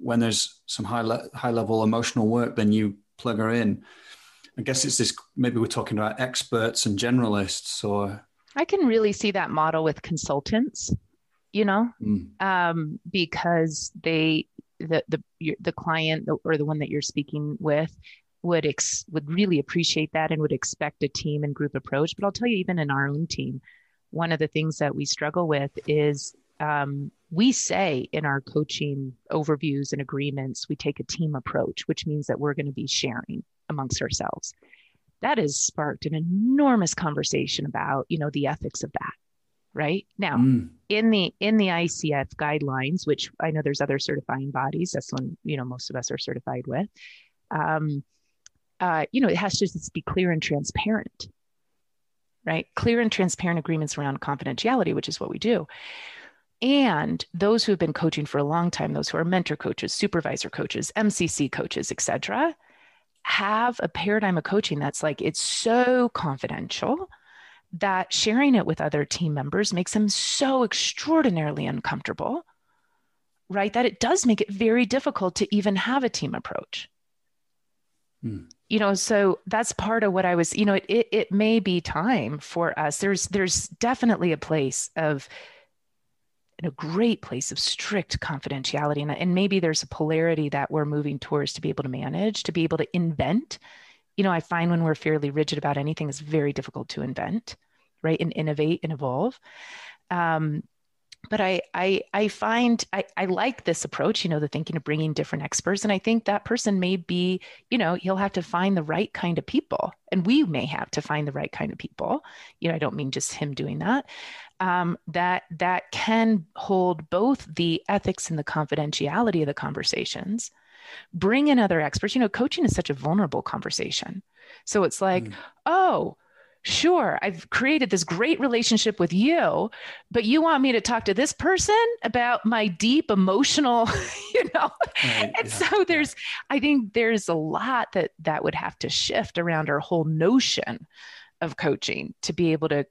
when there's some high le- high level emotional work, then you plug her in. I guess it's this. Maybe we're talking about experts and generalists, or I can really see that model with consultants. You know, mm. um, because they the the the client or the one that you're speaking with would ex- would really appreciate that and would expect a team and group approach. But I'll tell you, even in our own team, one of the things that we struggle with is um, we say in our coaching overviews and agreements, we take a team approach, which means that we're going to be sharing amongst ourselves. That has sparked an enormous conversation about, you know, the ethics of that. Right now, mm. in the in the ICF guidelines, which I know there's other certifying bodies, that's one you know most of us are certified with. Um, uh, you know, it has to just be clear and transparent, right? Clear and transparent agreements around confidentiality, which is what we do. And those who have been coaching for a long time, those who are mentor coaches, supervisor coaches, MCC coaches, etc., have a paradigm of coaching that's like it's so confidential that sharing it with other team members makes them so extraordinarily uncomfortable, right? That it does make it very difficult to even have a team approach. Hmm you know so that's part of what i was you know it, it, it may be time for us there's there's definitely a place of a great place of strict confidentiality and, and maybe there's a polarity that we're moving towards to be able to manage to be able to invent. You know i find when we're fairly rigid about anything it's very difficult to invent right and innovate and evolve. Um, but I, I, I find I, I like this approach, you know, the thinking of bringing different experts. And I think that person may be, you know, he'll have to find the right kind of people. And we may have to find the right kind of people. You know, I don't mean just him doing that. Um, that that can hold both the ethics and the confidentiality of the conversations, bring in other experts. You know, coaching is such a vulnerable conversation. So it's like, mm. oh, sure, I've created this great relationship with you, but you want me to talk to this person about my deep emotional, [laughs] you know? Right, and yeah, so there's, yeah. I think there's a lot that that would have to shift around our whole notion of coaching to be able to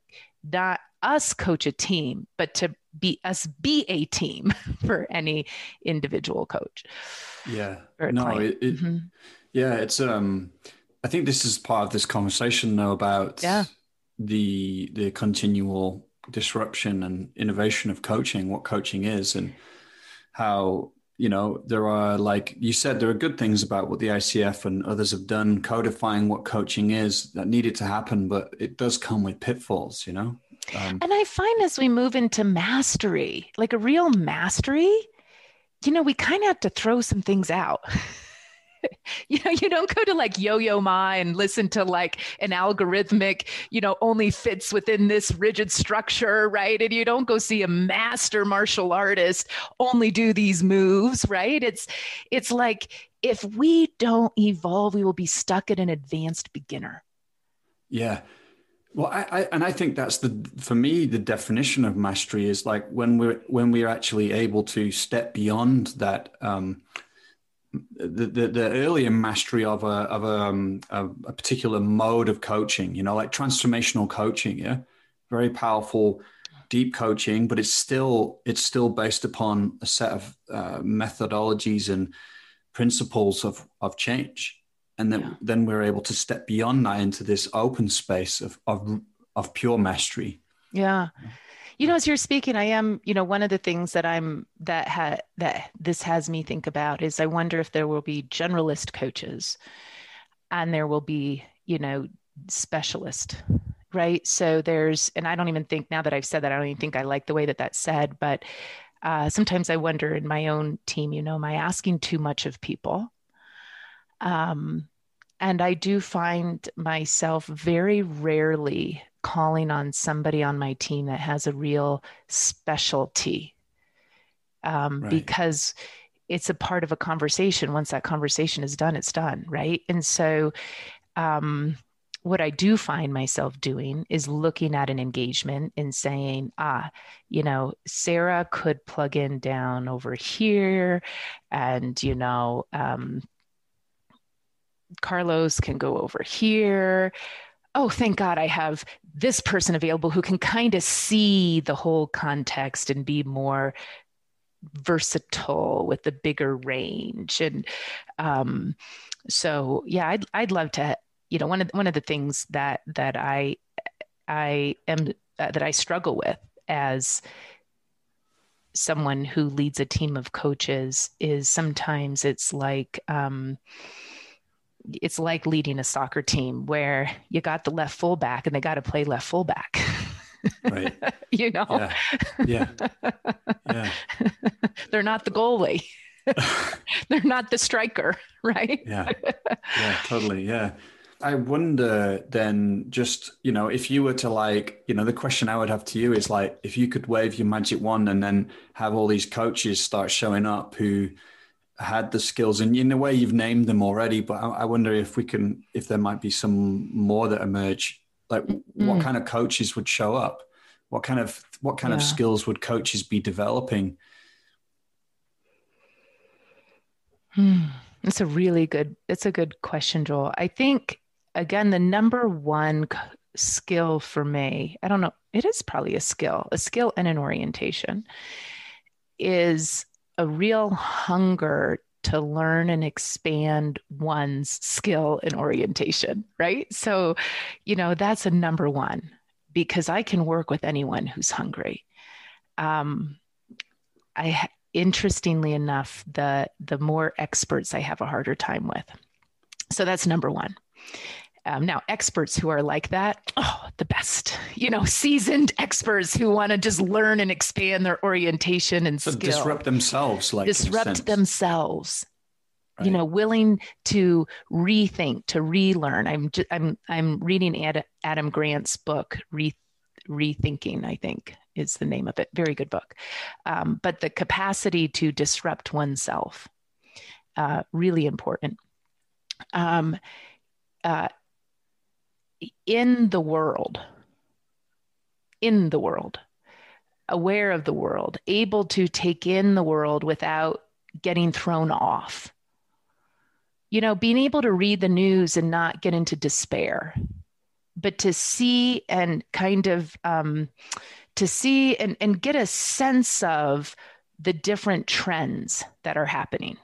not us coach a team, but to be us be a team [laughs] for any individual coach. Yeah. No, it, it mm-hmm. yeah, it's, um, I think this is part of this conversation though about yeah. the the continual disruption and innovation of coaching, what coaching is, and how you know there are like you said there are good things about what the ICF and others have done codifying what coaching is that needed to happen, but it does come with pitfalls, you know. Um, and I find as we move into mastery, like a real mastery, you know, we kind of have to throw some things out. [laughs] [laughs] you know, you don't go to like Yo Yo Ma and listen to like an algorithmic, you know, only fits within this rigid structure, right? And you don't go see a master martial artist only do these moves, right? It's it's like if we don't evolve, we will be stuck at an advanced beginner. Yeah. Well, I, I, and I think that's the for me the definition of mastery is like when we're when we're actually able to step beyond that um, the, the, the earlier mastery of a of a, um, a, a particular mode of coaching, you know, like transformational coaching, yeah, very powerful, deep coaching, but it's still it's still based upon a set of uh, methodologies and principles of of change, and then yeah. then we're able to step beyond that into this open space of of of pure mastery. Yeah. yeah you know as you're speaking i am you know one of the things that i'm that ha, that this has me think about is i wonder if there will be generalist coaches and there will be you know specialist right? So there's and i don't even think now that i've said that i don't even think i like the way that that's said but uh, sometimes i wonder in my own team you know am i asking too much of people? Um, and i do find myself very rarely calling on somebody on my team that has a real specialty um, right. because it's a part of a conversation. Once that conversation is done, it's done, right? And so, um, what I do find myself doing is looking at an engagement and saying, ah, you know, Sarah could plug in down over here, and, you know, um, Carlos can go over here oh, thank God I have this person available who can kind of see the whole context and be more versatile with the bigger range. And um, so, yeah, I'd, I'd love to, you know, one of, one of the things that, that I, I am, uh, that I struggle with as someone who leads a team of coaches is sometimes it's like um, it's like leading a soccer team where you got the left fullback and they got to play left fullback. Right. [laughs] you know. Yeah. Yeah. yeah. [laughs] They're not the goalie. [laughs] They're not the striker, right? Yeah. Yeah, totally. Yeah. I wonder then, just, you know, if you were to like, you know, the question I would have to you is like, if you could wave your magic wand and then have all these coaches start showing up who had the skills, and in a way you've named them already, but I, I wonder if we can, if there might be some more that emerge. Like, mm-hmm. what kind of coaches would show up? What kind of what kind yeah. of skills would coaches be developing? Hmm. It's a really good. It's a good question, Joel. I think again, the number one skill for me, I don't know, it is probably a skill, a skill and an orientation, is a real hunger to learn and expand one's skill and orientation, right? So, you know, that's a number one because I can work with anyone who's hungry. Um, I interestingly enough, the the more experts I have a harder time with. So that's number one. Um, now, experts who are like that, oh, the best, you know, seasoned experts who want to just learn and expand their orientation and so skill. disrupt themselves, like disrupt themselves. Right. You know, willing to rethink, to relearn. I'm just, I'm I'm reading Ad, Adam Grant's book, Re, Rethinking. I think is the name of it. Very good book. Um, but the capacity to disrupt oneself, uh, really important. Um, uh, in the world, in the world, aware of the world, able to take in the world without getting thrown off. You know, being able to read the news and not get into despair, but to see and kind of um, to see and, and get a sense of the different trends that are happening,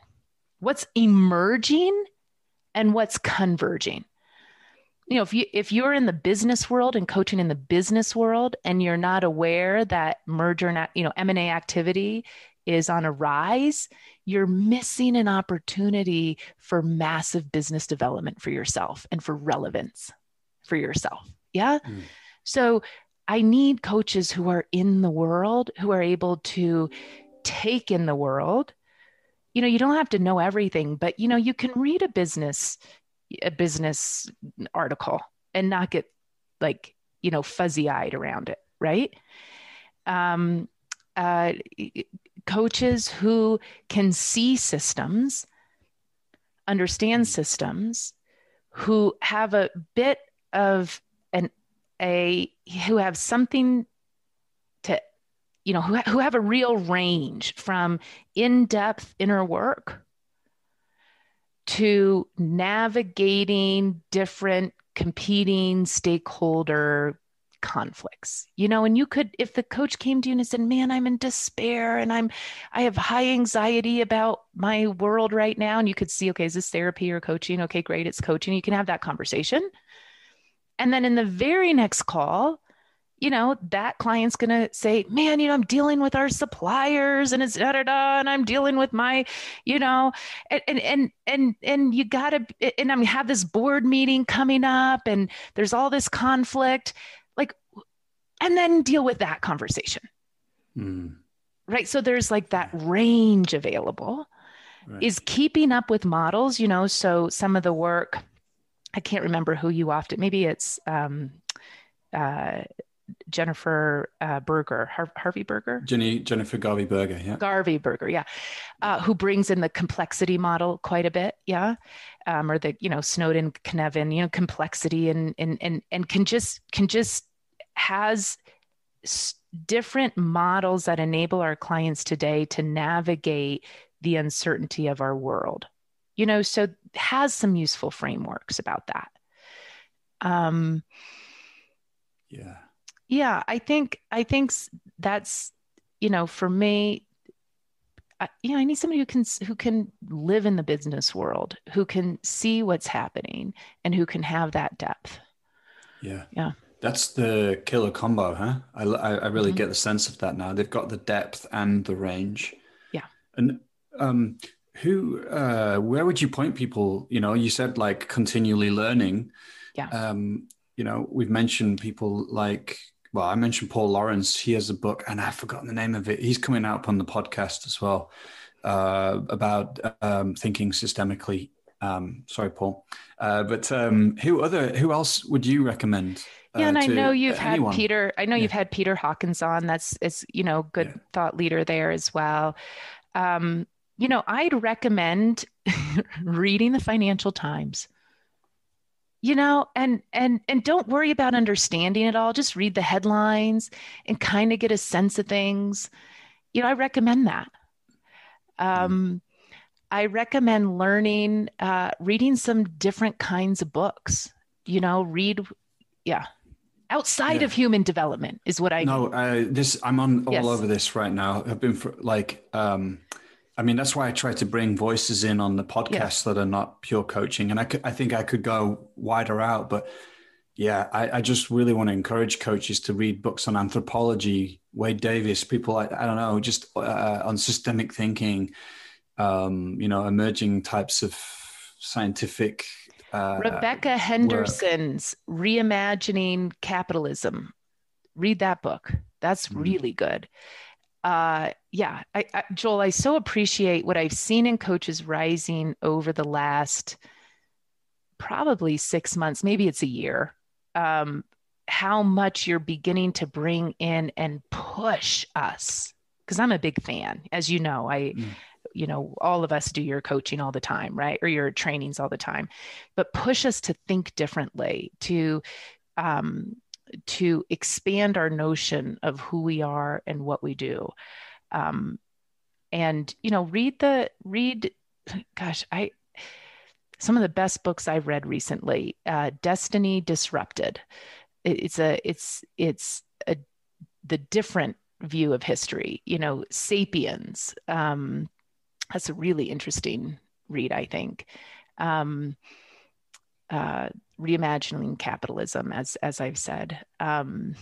what's emerging and what's converging you know if you if you're in the business world and coaching in the business world and you're not aware that merger and you know m&a activity is on a rise you're missing an opportunity for massive business development for yourself and for relevance for yourself. Yeah? Mm. so i need coaches who are in the world who are able to take in the world. You know you don't have to know everything but you know you can read a business a business article and not get like you know fuzzy eyed around it right? Um, uh, coaches who can see systems understand systems who have a bit of an a who have something to you know who, who have a real range from in-depth inner work to navigating different competing stakeholder conflicts. You know and you could if the coach came to you and said man i'm in despair and i'm i have high anxiety about my world right now and you could see okay is this therapy or coaching? Okay great it's coaching you can have that conversation. And then in the very next call you know, that client's going to say, man, you know, I'm dealing with our suppliers and it's da da da, and I'm dealing with my, you know, and, and, and, and, and you got to, and I'm have this board meeting coming up and there's all this conflict, like, and then deal with that conversation. Mm. Right. So there's like that range available. Right. Is keeping up with models, you know, so some of the work, I can't remember who you often, maybe it's, um, uh, Jennifer uh, Berger, Har- Harvey Berger, Jenny Jennifer Garvey Berger, yeah, Garvey Berger, yeah, uh, who brings in the complexity model quite a bit, yeah, um, or the you know Snowden Cynefin, you know, complexity and and and and can just can just has s- different models that enable our clients today to navigate the uncertainty of our world, you know, so has some useful frameworks about that. Um, yeah yeah i think i think that's you know for me I, you know i need somebody who can who can live in the business world who can see what's happening and who can have that depth yeah yeah That's the killer combo, huh? I, I, I really mm-hmm. get the sense of that now. They've got the depth and the range. Yeah. And um, who, uh, where would you point people? You know, you said like continually learning. Yeah. Um, you know, we've mentioned people like, well, I mentioned Paul Lawrence. He has a book, and I've forgotten the name of it. He's coming out on the podcast as well uh, about um, thinking systemically. Um, sorry, Paul. Uh, but um, who other who else would you recommend? Uh, yeah, and I know you've anyone? had Peter. I know yeah. you've had Peter Hawkins on. That's is you know good yeah. thought leader there as well. Um, you know, I'd recommend [laughs] reading the Financial Times. You know, and and and don't worry about understanding it all. Just read the headlines and kind of get a sense of things. You know, I recommend that. Mm-hmm. Um, I recommend learning, uh, reading some different kinds of books. You know, read, yeah, outside yeah. of human development is what I. No, uh, this I'm on all yes. over this right now. I've been for like, um, I mean, that's why I try to bring voices in on the podcast that are not pure coaching, and I could, I think I could go wider out, but yeah, I, I, just really want to encourage coaches to read books on anthropology, Wade Davis, people like I don't know, just uh, on systemic thinking, um, you know, emerging types of scientific. Uh, Rebecca Henderson's work. Reimagining Capitalism. Read that book. That's mm. really good. Uh, yeah, I, I, Joel, I so appreciate what I've seen in Coaches Rising over the last probably six months, maybe it's a year um, how much you're beginning to bring in and push us because i'm a big fan as you know i mm. you know all of us do your coaching all the time right or your trainings all the time but push us to think differently to um, to expand our notion of who we are and what we do um, and you know read the read [sighs] gosh i some of the best books I've read recently. Uh, Destiny Disrupted. It's a it's it's a the different view of history. You know, Sapiens. Um, that's a really interesting read, I think. Um, uh, reimagining capitalism, as as I've said. Um,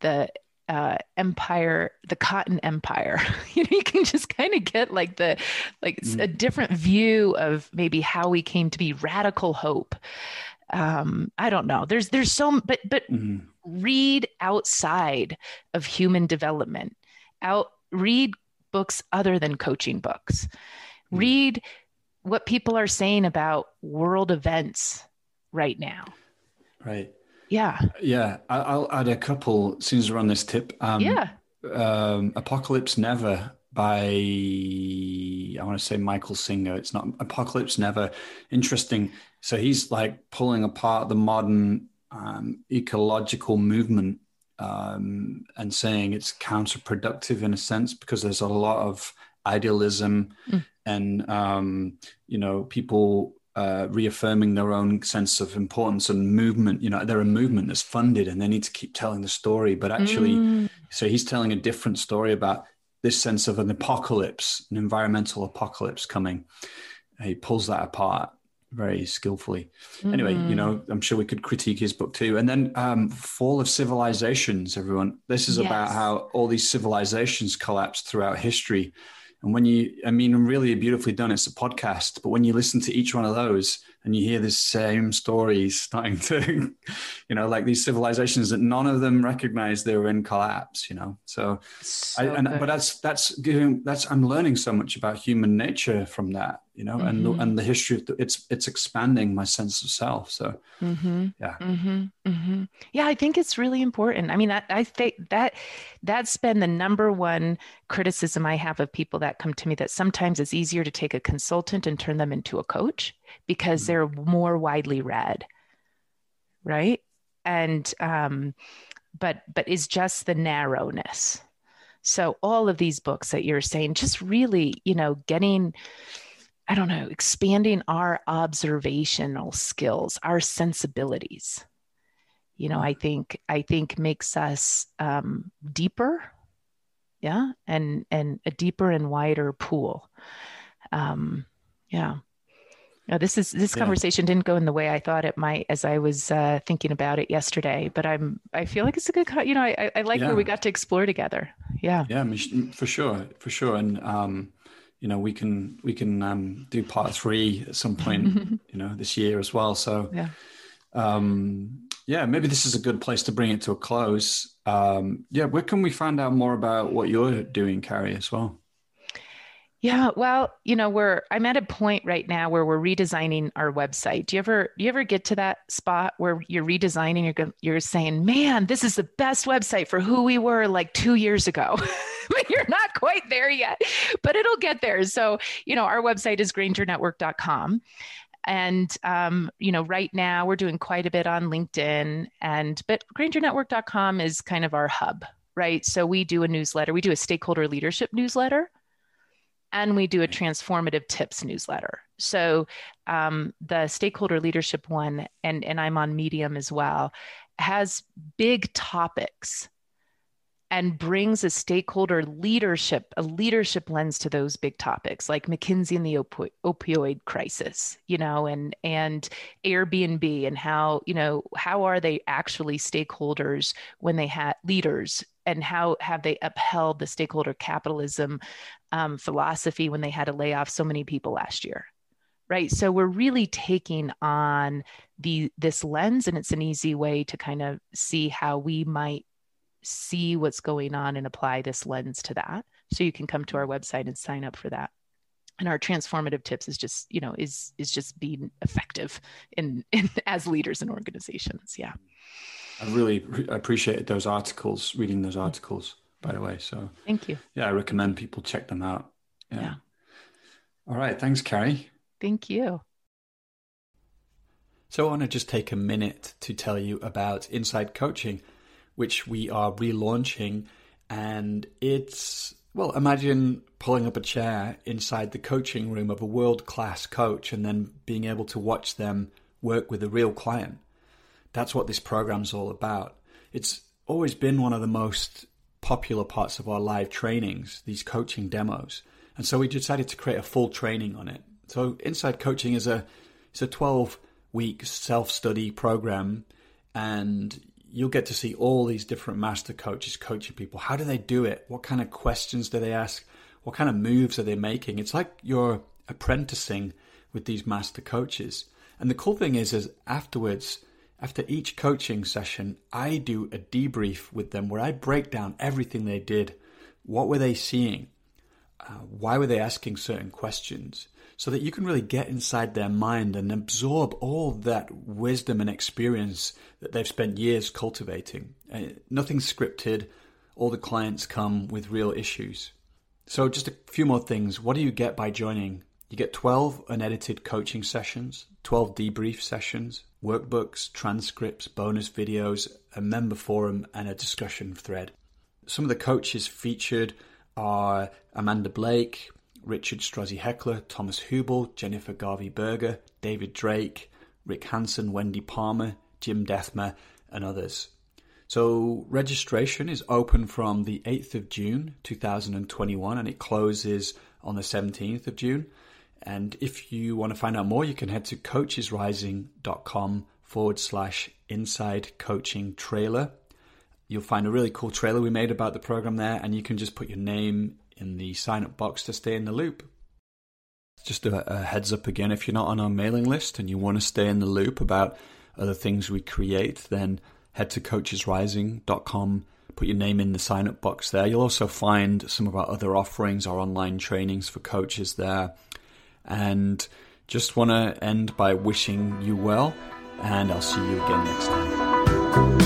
the uh, empire, the cotton empire. [laughs] you know, you can just kind of get like the like mm. a different view of maybe how we came to be radical hope. Um, I don't know. There's there's so but but mm. read outside of human development. Out read books other than coaching books. Mm. Read what people are saying about world events right now. Right. Yeah. Yeah. I'll add a couple as soon as we're on this tip. Um, yeah. Um, Apocalypse Never by, I want to say Michael Singer. It's not Apocalypse Never. Interesting. So he's like pulling apart the modern um, ecological movement um, and saying it's counterproductive in a sense because there's a lot of idealism mm. and, um, you know, people uh, reaffirming their own sense of importance and movement. You know, they're a movement that's funded and they need to keep telling the story. But actually, mm. so he's telling a different story about this sense of an apocalypse, an environmental apocalypse coming. He pulls that apart very skillfully. Mm. Anyway, you mm-hmm. know, I'm sure we could critique his book too. And then um, Fall of Civilizations, everyone. This is yes. about how all these civilizations collapsed throughout history and when you, I mean, really beautifully done. It's a podcast, but when you listen to each one of those and you hear the same stories starting to, [laughs] you know, like these civilizations that none of them recognize they were in collapse, you know. So, so I, and, but that's that's giving that's I'm learning so much about human nature from that you know, mm-hmm. and the, mm-hmm. and the history of the, it's it's expanding my sense of self. So mm-hmm. yeah, mm-hmm. mm-hmm. yeah, I think it's really important. I mean, I, I think that that's been the number one criticism I have of people that come to me. That sometimes it's easier to take a consultant and turn them into a coach because mm. they're more widely read, right? And um, but but is just the narrowness. So all of these books that you're saying, just really, you know, getting I don't know, expanding our observational skills, our sensibilities. You know, I think I think makes us um, deeper, yeah, and and a deeper and wider pool. Um, yeah. No, this is this conversation didn't go in the way I thought it might as I was uh, thinking about it yesterday. But I'm I feel like it's a good you know I I like yeah. where we got to explore together. Yeah. Yeah, for sure, for sure, and um, you know we can we can um, do part three at some point [laughs] you know this year as well. So yeah. Um, yeah, maybe this is a good place to bring it to a close. Um, yeah, where can we find out more about what you're doing, Kari, as well? Yeah, well, you know, we're I'm at a point right now where we're redesigning our website. Do you ever do you ever get to that spot where you're redesigning you're you're saying, "Man, this is the best website for who we were like 2 years ago." [laughs] [laughs] but you're not quite there yet, but it'll get there. So, you know, our website is grangernetwork.com. And um, you know, right now we're doing quite a bit on LinkedIn and but grangernetwork.com is kind of our hub, right? So we do a newsletter, we do a stakeholder leadership newsletter and we do a transformative tips newsletter. So um, the stakeholder leadership one, and, and I'm on Medium as well, has big topics and brings a stakeholder leadership, a leadership lens to those big topics, like McKinsey and the opi- opioid crisis, you know, and and Airbnb and how you know how are they actually stakeholders when they had leaders? And how have they upheld the stakeholder capitalism um, philosophy when they had to lay off so many people last year right? So we're really taking on the this lens and it's an easy way to kind of see how we might see what's going on and apply this lens to that so you can come to mm-hmm. our website and sign up for that and our transformative tips is just you know is is just being effective in, [laughs] in as leaders in organizations yeah I really appreciated those articles, reading those articles, by the way. So thank you. Yeah, I recommend people check them out. Yeah. yeah. All right. Thanks, Kari. Thank you. So I want to just take a minute to tell you about Inside Coaching, which we are relaunching. And it's, well, imagine pulling up a chair inside the coaching room of a world class coach and then being able to watch them work with a real client. That's what this program's all about. It's always been one of the most popular parts of our live trainings, these coaching demos. And so we decided to create a full training on it. So Inside Coaching is a it's a 12 week self-study program and you'll get to see all these different master coaches coaching people. How do they do it? What kind of questions do they ask? What kind of moves are they making? It's like you're apprenticing with these master coaches. And the cool thing is is afterwards after each coaching session, I do a debrief with them where I break down everything they did. What were they seeing? Uh, why were they asking certain questions? So that you can really get inside their mind and absorb all that wisdom and experience that they've spent years cultivating. Uh, nothing scripted. All the clients come with real issues. So, just a few more things. What do you get by joining? You get 12 unedited coaching sessions, 12 debrief sessions, workbooks, transcripts, bonus videos, a member forum, and a discussion thread. Some of the coaches featured are Amanda Blake, Richard Strozzi Heckler, Thomas Hübl, Jennifer Garvey Berger, David Drake, Rick Hanson, Wendy Palmer, Jim Dethmer, and others. So registration is open from the 8th of June 2021 and it closes on the 17th of June. And if you want to find out more, you can head to coachesrising.com forward slash inside coaching trailer. You'll find a really cool trailer we made about the program there, and you can just put your name in the sign up box to stay in the loop. Just a, a heads up again if you're not on our mailing list and you want to stay in the loop about other things we create, then head to coachesrising.com put your name in the sign up box there. You'll also find some of our other offerings, our online trainings for coaches there, and just want to end by wishing you well, and I'll see you again next time.